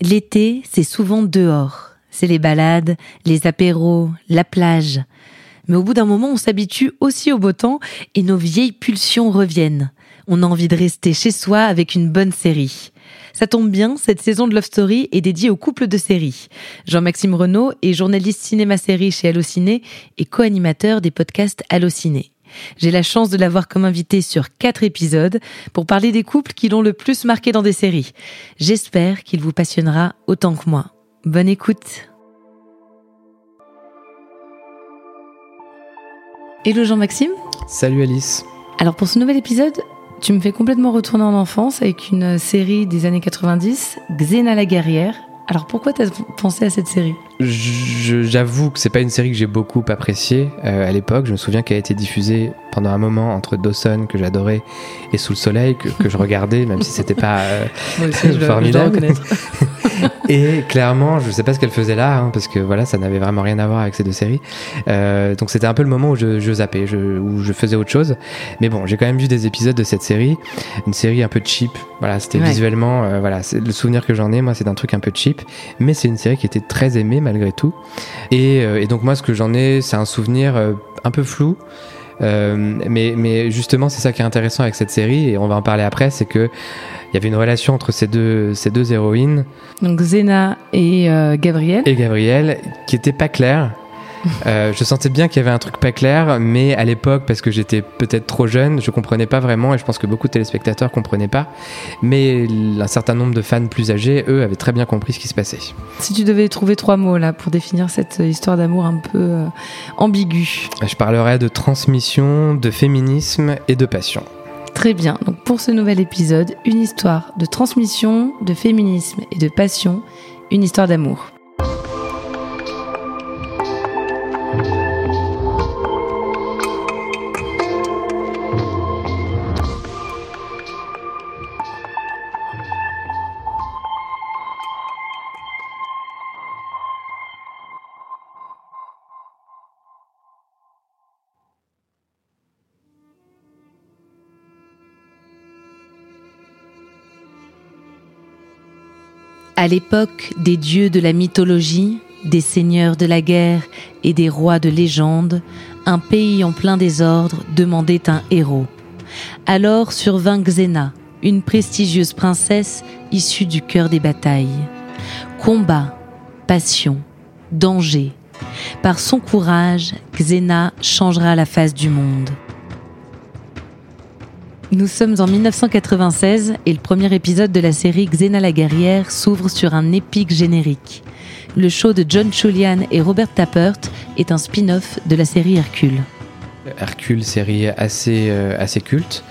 L'été, c'est souvent dehors. C'est les balades, les apéros, la plage. Mais au bout d'un moment, on s'habitue aussi au beau temps et nos vieilles pulsions reviennent. On a envie de rester chez soi avec une bonne série. Ça tombe bien, cette saison de Love Story est dédiée au couple de séries. Jean-Maxime Renaud est journaliste cinéma-série chez Allociné et co-animateur des podcasts Allociné. J'ai la chance de l'avoir comme invité sur quatre épisodes pour parler des couples qui l'ont le plus marqué dans des séries. J'espère qu'il vous passionnera autant que moi. Bonne écoute. Hello Jean-Maxime. Salut Alice. Alors pour ce nouvel épisode, tu me fais complètement retourner en enfance avec une série des années 90, Xena la guerrière. Alors pourquoi t'as pensé à cette série? J'avoue que c'est pas une série que j'ai beaucoup appréciée euh, à l'époque. Je me souviens qu'elle a été diffusée pendant un moment entre Dawson que j'adorais et Sous le soleil que, que je regardais, même si c'était pas euh, formidable. et clairement, je sais pas ce qu'elle faisait là, hein, parce que voilà, ça n'avait vraiment rien à voir avec ces deux séries. Euh, donc c'était un peu le moment où je, je zappais, je, où je faisais autre chose. Mais bon, j'ai quand même vu des épisodes de cette série, une série un peu cheap. Voilà, c'était visuellement, euh, voilà, le souvenir que j'en ai, moi, c'est d'un truc un peu cheap, mais c'est une série qui était très aimée malgré tout. Et, euh, et donc moi, ce que j'en ai, c'est un souvenir un peu flou. Euh, mais, mais justement, c'est ça qui est intéressant avec cette série, et on va en parler après, c'est que il y avait une relation entre ces deux, ces deux héroïnes. Donc Zena et euh, Gabrielle. Et Gabrielle, qui était pas claire. Euh, je sentais bien qu'il y avait un truc pas clair, mais à l'époque, parce que j'étais peut-être trop jeune, je comprenais pas vraiment, et je pense que beaucoup de téléspectateurs comprenaient pas. Mais un certain nombre de fans plus âgés, eux, avaient très bien compris ce qui se passait. Si tu devais trouver trois mots là pour définir cette histoire d'amour un peu euh, ambiguë, je parlerais de transmission, de féminisme et de passion. Très bien. Donc pour ce nouvel épisode, une histoire de transmission, de féminisme et de passion, une histoire d'amour. À l'époque des dieux de la mythologie, des seigneurs de la guerre et des rois de légende, un pays en plein désordre demandait un héros. Alors survint Xena, une prestigieuse princesse issue du cœur des batailles. Combat, passion, danger. Par son courage, Xena changera la face du monde. Nous sommes en 1996 et le premier épisode de la série Xena la guerrière s'ouvre sur un épique générique. Le show de John Chulian et Robert Tappert est un spin-off de la série Hercule. Hercule, série assez, euh, culte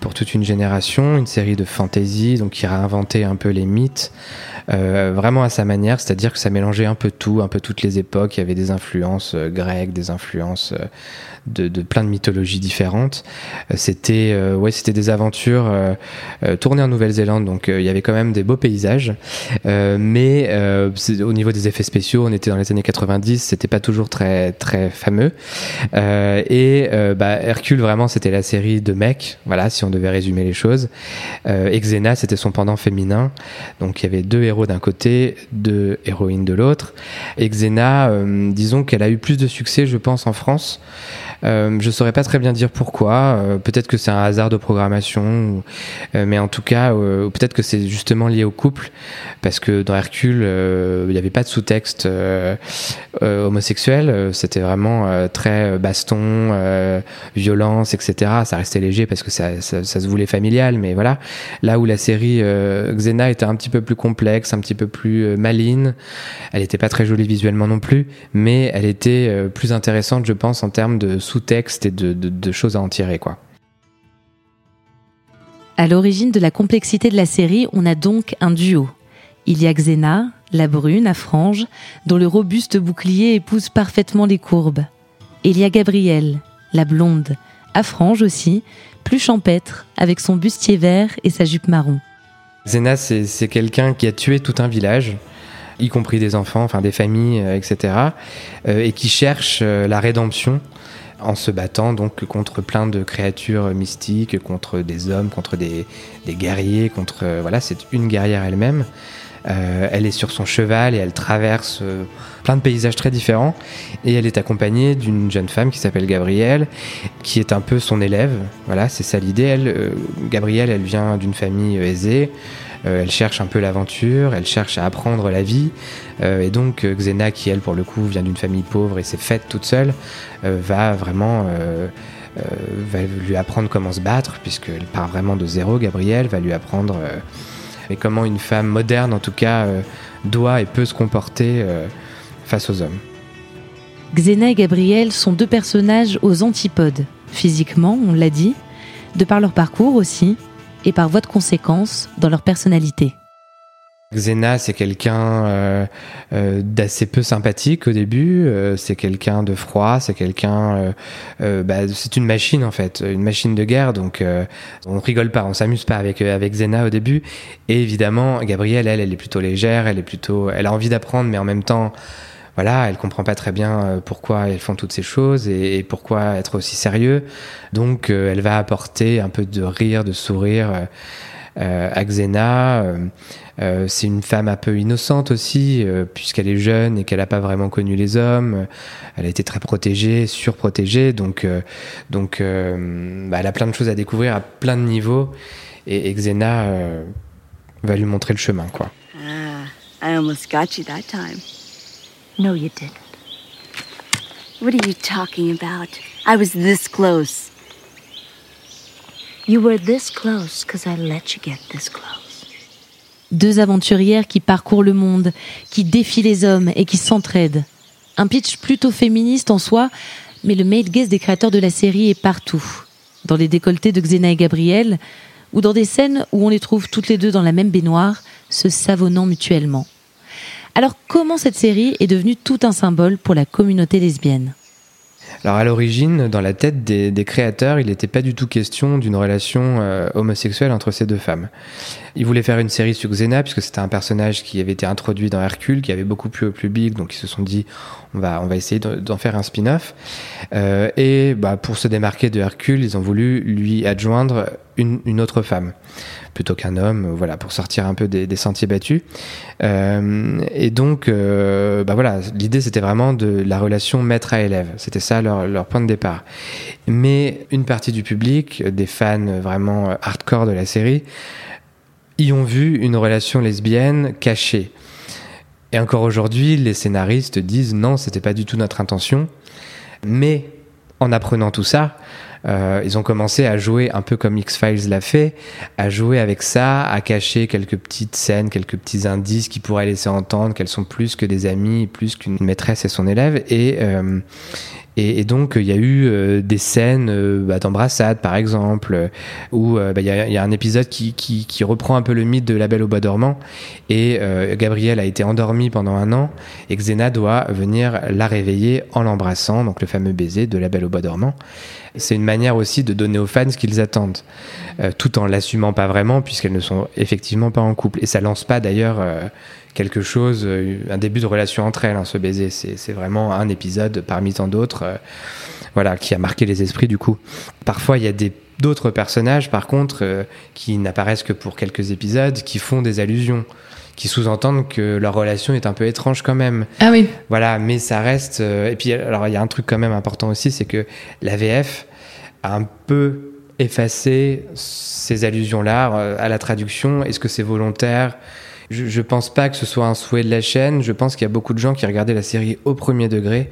pour toute une génération, une série de fantasy, donc qui a inventé un peu les mythes, euh, vraiment à sa manière, c'est-à-dire que ça mélangeait un peu tout, un peu toutes les époques, il y avait des influences euh, grecques, des influences euh, de, plein de mythologies différentes. Euh, c'était euh, ouais, c'était des aventures euh, tournées en Nouvelle-Zélande, donc il y avait quand même des beaux paysages. mais au niveau des effets spéciaux, on était dans les années 90, c'était pas toujours très très fameux. et bah, Hercule vraiment c'était la série de mecs, voilà si on devait résumer les choses. et Xena c'était son pendant féminin, donc il y avait deux héros d'un côté, deux héroïnes de l'autre. Et Xena, disons qu'elle a eu plus de succès, je pense, en France. Euh, je saurais pas très bien dire pourquoi. Euh, peut-être que c'est un hasard de programmation, euh, mais en tout cas, peut-être que c'est justement lié au couple, parce que dans Hercule, il n'y avait pas de sous-texte homosexuel. C'était vraiment très baston, violence, etc. Ça restait léger parce que ça, ça, ça, se voulait familial, mais voilà. Là où la série Xena était un petit peu plus complexe, un petit peu plus maline, elle n'était pas très jolie visuellement non plus, mais elle était plus intéressante, je pense, en termes de sous-texte et de, de, de, choses à en tirer, quoi. À l'origine de la complexité de la série, on a donc un duo. Il y a Xena, la brune à franges, dont le robuste bouclier épouse parfaitement les courbes. Et il y a Gabrielle, la blonde, à franges aussi, plus champêtre, avec son bustier vert et sa jupe marron. Xena, c'est quelqu'un qui a tué tout un village, y compris des enfants, enfin des familles, euh, etc., euh, et qui cherche euh, la rédemption en se battant donc contre plein de créatures mystiques, contre des hommes, contre des, guerriers, contre voilà, c'est une guerrière elle-même. Euh, elle est sur son cheval et elle traverse euh, plein de paysages très différents. Et elle est accompagnée d'une jeune femme qui s'appelle Gabrielle, qui est un peu son élève. Voilà, c'est ça l'idée. Elle, euh, Gabrielle, elle vient d'une famille aisée. Elle cherche un peu l'aventure, elle cherche à apprendre la vie. et donc Xena, qui elle pour le coup vient d'une famille pauvre et s'est faite toute seule, va vraiment lui apprendre comment se battre, puisqu'elle part vraiment de zéro. Gabrielle va lui apprendre et comment une femme moderne, en tout cas, euh, doit et peut se comporter euh, face aux hommes. Xena et Gabriel sont deux personnages aux antipodes, physiquement, on l'a dit, de par leur parcours aussi, et par voie de conséquence dans leur personnalité. Xena, c'est quelqu'un euh, euh, d'assez peu sympathique au début. Euh, c'est quelqu'un de froid. C'est quelqu'un. Bah, c'est une machine en fait, une machine de guerre. Donc on rigole pas, on s'amuse pas avec avec Xena au début. Et évidemment, Gabrielle, elle, elle est plutôt légère. Elle est plutôt. Elle a envie d'apprendre, mais en même temps, voilà, elle comprend pas très bien pourquoi elles font toutes ces choses et, et pourquoi être aussi sérieux. Donc elle va apporter un peu de rire, de sourire à Xena. Euh, c'est une femme un peu innocente aussi, euh, puisqu'elle est jeune et qu'elle n'a pas vraiment connu les hommes. Elle a été très protégée, surprotégée, donc, euh, donc bah, elle a plein de choses à découvrir à plein de niveaux. Et, Xena va lui montrer le chemin, quoi. Ah, I almost got you that. No, you didn't. What are you talking about? I was this close. You were this close because I let you get this close. Deux aventurières qui parcourent le monde, qui défient les hommes et qui s'entraident. Un pitch plutôt féministe en soi, mais le made gaze des créateurs de la série est partout. Dans les décolletés de Xena et Gabriel, ou dans des scènes où on les trouve toutes les deux dans la même baignoire, se savonnant mutuellement. Alors comment cette série est devenue tout un symbole pour la communauté lesbienne? Alors à l'origine, dans la tête des, créateurs, il n'était pas du tout question d'une relation euh, homosexuelle entre ces deux femmes. Ils voulaient faire une série sur Xena puisque c'était un personnage qui avait été introduit dans Hercule, qui avait beaucoup plu au public, donc ils se sont dit on va on va essayer d'en faire un spin-off. Euh, et bah, pour se démarquer de Hercule, ils ont voulu lui adjoindre une, autre femme plutôt qu'un homme, voilà, pour sortir un peu des, sentiers battus. Euh, et donc, euh, bah voilà, l'idée c'était vraiment de la relation maître à élève. C'était ça leur, point de départ. Mais une partie du public, des fans vraiment hardcore de la série, y ont vu une relation lesbienne cachée. Et encore aujourd'hui, les scénaristes disent non, c'était pas du tout notre intention. Mais en apprenant tout ça, euh, ils ont commencé à jouer un peu comme X-Files l'a fait, à jouer avec ça, à cacher quelques petites scènes, quelques petits indices qui pourraient laisser entendre qu'elles sont plus que des amis, plus qu'une maîtresse et son élève. Et, euh, donc, il y a eu euh, des scènes bah, d'embrassade, par exemple, où bah, il y, a, un épisode qui, qui, reprend un peu le mythe de La Belle au Bois dormant. Et Gabrielle a été endormie pendant un an, et Xena doit venir la réveiller en l'embrassant, donc le fameux baiser de La Belle au Bois dormant. C'est une manière aussi de donner aux fans ce qu'ils attendent, euh, tout en l'assumant pas vraiment, puisqu'elles ne sont effectivement pas en couple. Et ça lance pas d'ailleurs euh, quelque chose, euh, un début de relation entre elles, hein, ce baiser. C'est vraiment un épisode parmi tant d'autres, voilà, qui a marqué les esprits du coup. Parfois, il y a des d'autres personnages, par contre, qui n'apparaissent que pour quelques épisodes, qui font des allusions qui sous-entendent que leur relation est un peu étrange quand même. Ah oui. Voilà, mais ça reste. et puis, alors, il y a un truc quand même important aussi, c'est que la VF un peu effacé ces allusions-là euh, à la traduction. Est-ce que c'est volontaire? Je, ne pense pas que ce soit un souhait de la chaîne. Je pense qu'il y a beaucoup de gens qui regardaient la série au premier degré,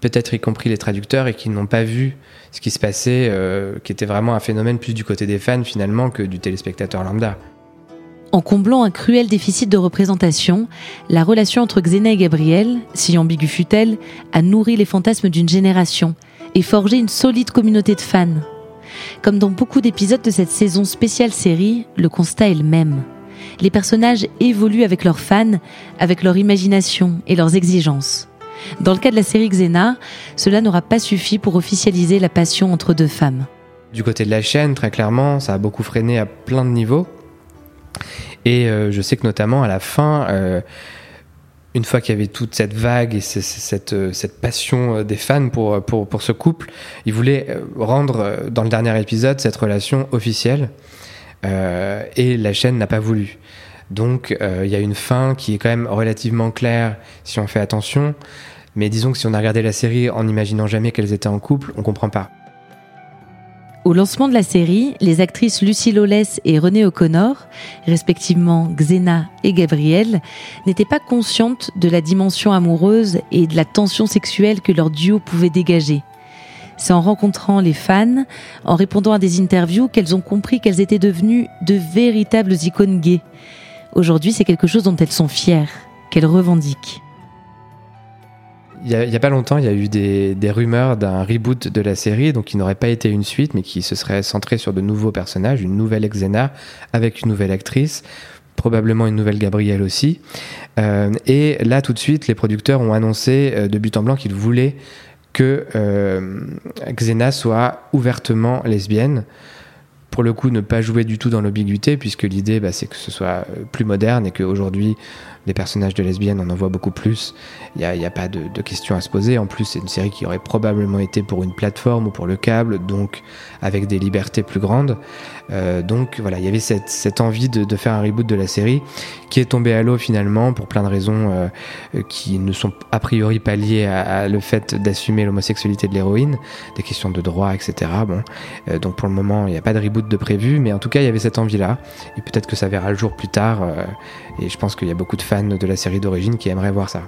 peut-être y compris les traducteurs, et qui n'ont pas vu ce qui se passait, euh, qui était vraiment un phénomène plus du côté des fans finalement que du téléspectateur lambda. En comblant un cruel déficit de représentation, la relation entre Xena et Gabriel, si ambiguë fut-elle, a nourri les fantasmes d'une génération et forger une solide communauté de fans. Comme dans beaucoup d'épisodes de cette saison spéciale série, le constat est le même. Les personnages évoluent avec leurs fans, avec leur imagination et leurs exigences. Dans le cas de la série Xena, cela n'aura pas suffi pour officialiser la passion entre deux femmes. Du côté de la chaîne, très clairement, ça a beaucoup freiné à plein de niveaux. Et euh, je sais que notamment à la fin, euh, une fois qu'il y avait toute cette vague et cette, euh, cette, passion des fans pour, pour, ce couple, ils voulaient rendre dans le dernier épisode cette relation officielle. et la chaîne n'a pas voulu. Donc il y a une fin qui est quand même relativement claire si on fait attention. Mais disons que si on a regardé la série en n'imaginant jamais qu'elles étaient en couple, on comprend pas. Au lancement de la série, les actrices Lucie Lawless et Renée O'Connor, respectivement Xena et Gabrielle, n'étaient pas conscientes de la dimension amoureuse et de la tension sexuelle que leur duo pouvait dégager. C'est en rencontrant les fans, en répondant à des interviews, qu'elles ont compris qu'elles étaient devenues de véritables icônes gays. Aujourd'hui, c'est quelque chose dont elles sont fières, qu'elles revendiquent il n'y a, pas longtemps, il y a eu des, rumeurs d'un reboot de la série, donc qui n'aurait pas été une suite, mais qui se serait centré sur de nouveaux personnages, une nouvelle Xena avec une nouvelle actrice, probablement une nouvelle Gabrielle aussi. Euh, et là, tout de suite, les producteurs ont annoncé euh, de but en blanc qu'ils voulaient que euh, Xena soit ouvertement lesbienne pour le coup ne pas jouer du tout dans l'ambiguïté puisque l'idée bah, c'est que ce soit plus moderne et qu'aujourd'hui des personnages de lesbiennes, on en voit beaucoup plus. Il n'y a, pas de, questions à se poser. En plus, c'est une série qui aurait probablement été pour une plateforme ou pour le câble, donc avec des libertés plus grandes. Euh, donc voilà, il y avait cette, envie de, faire un reboot de la série qui est tombé à l'eau finalement pour plein de raisons euh, qui ne sont a priori pas liées à, le fait d'assumer l'homosexualité de l'héroïne, des questions de droit, etc. Bon, euh, donc pour le moment, il n'y a pas de reboot de prévu, mais en tout cas, il y avait cette envie-là. Et peut-être que ça verra le jour plus tard. Et je pense qu'il y a beaucoup de de la série d'origine qui aimeraient voir ça.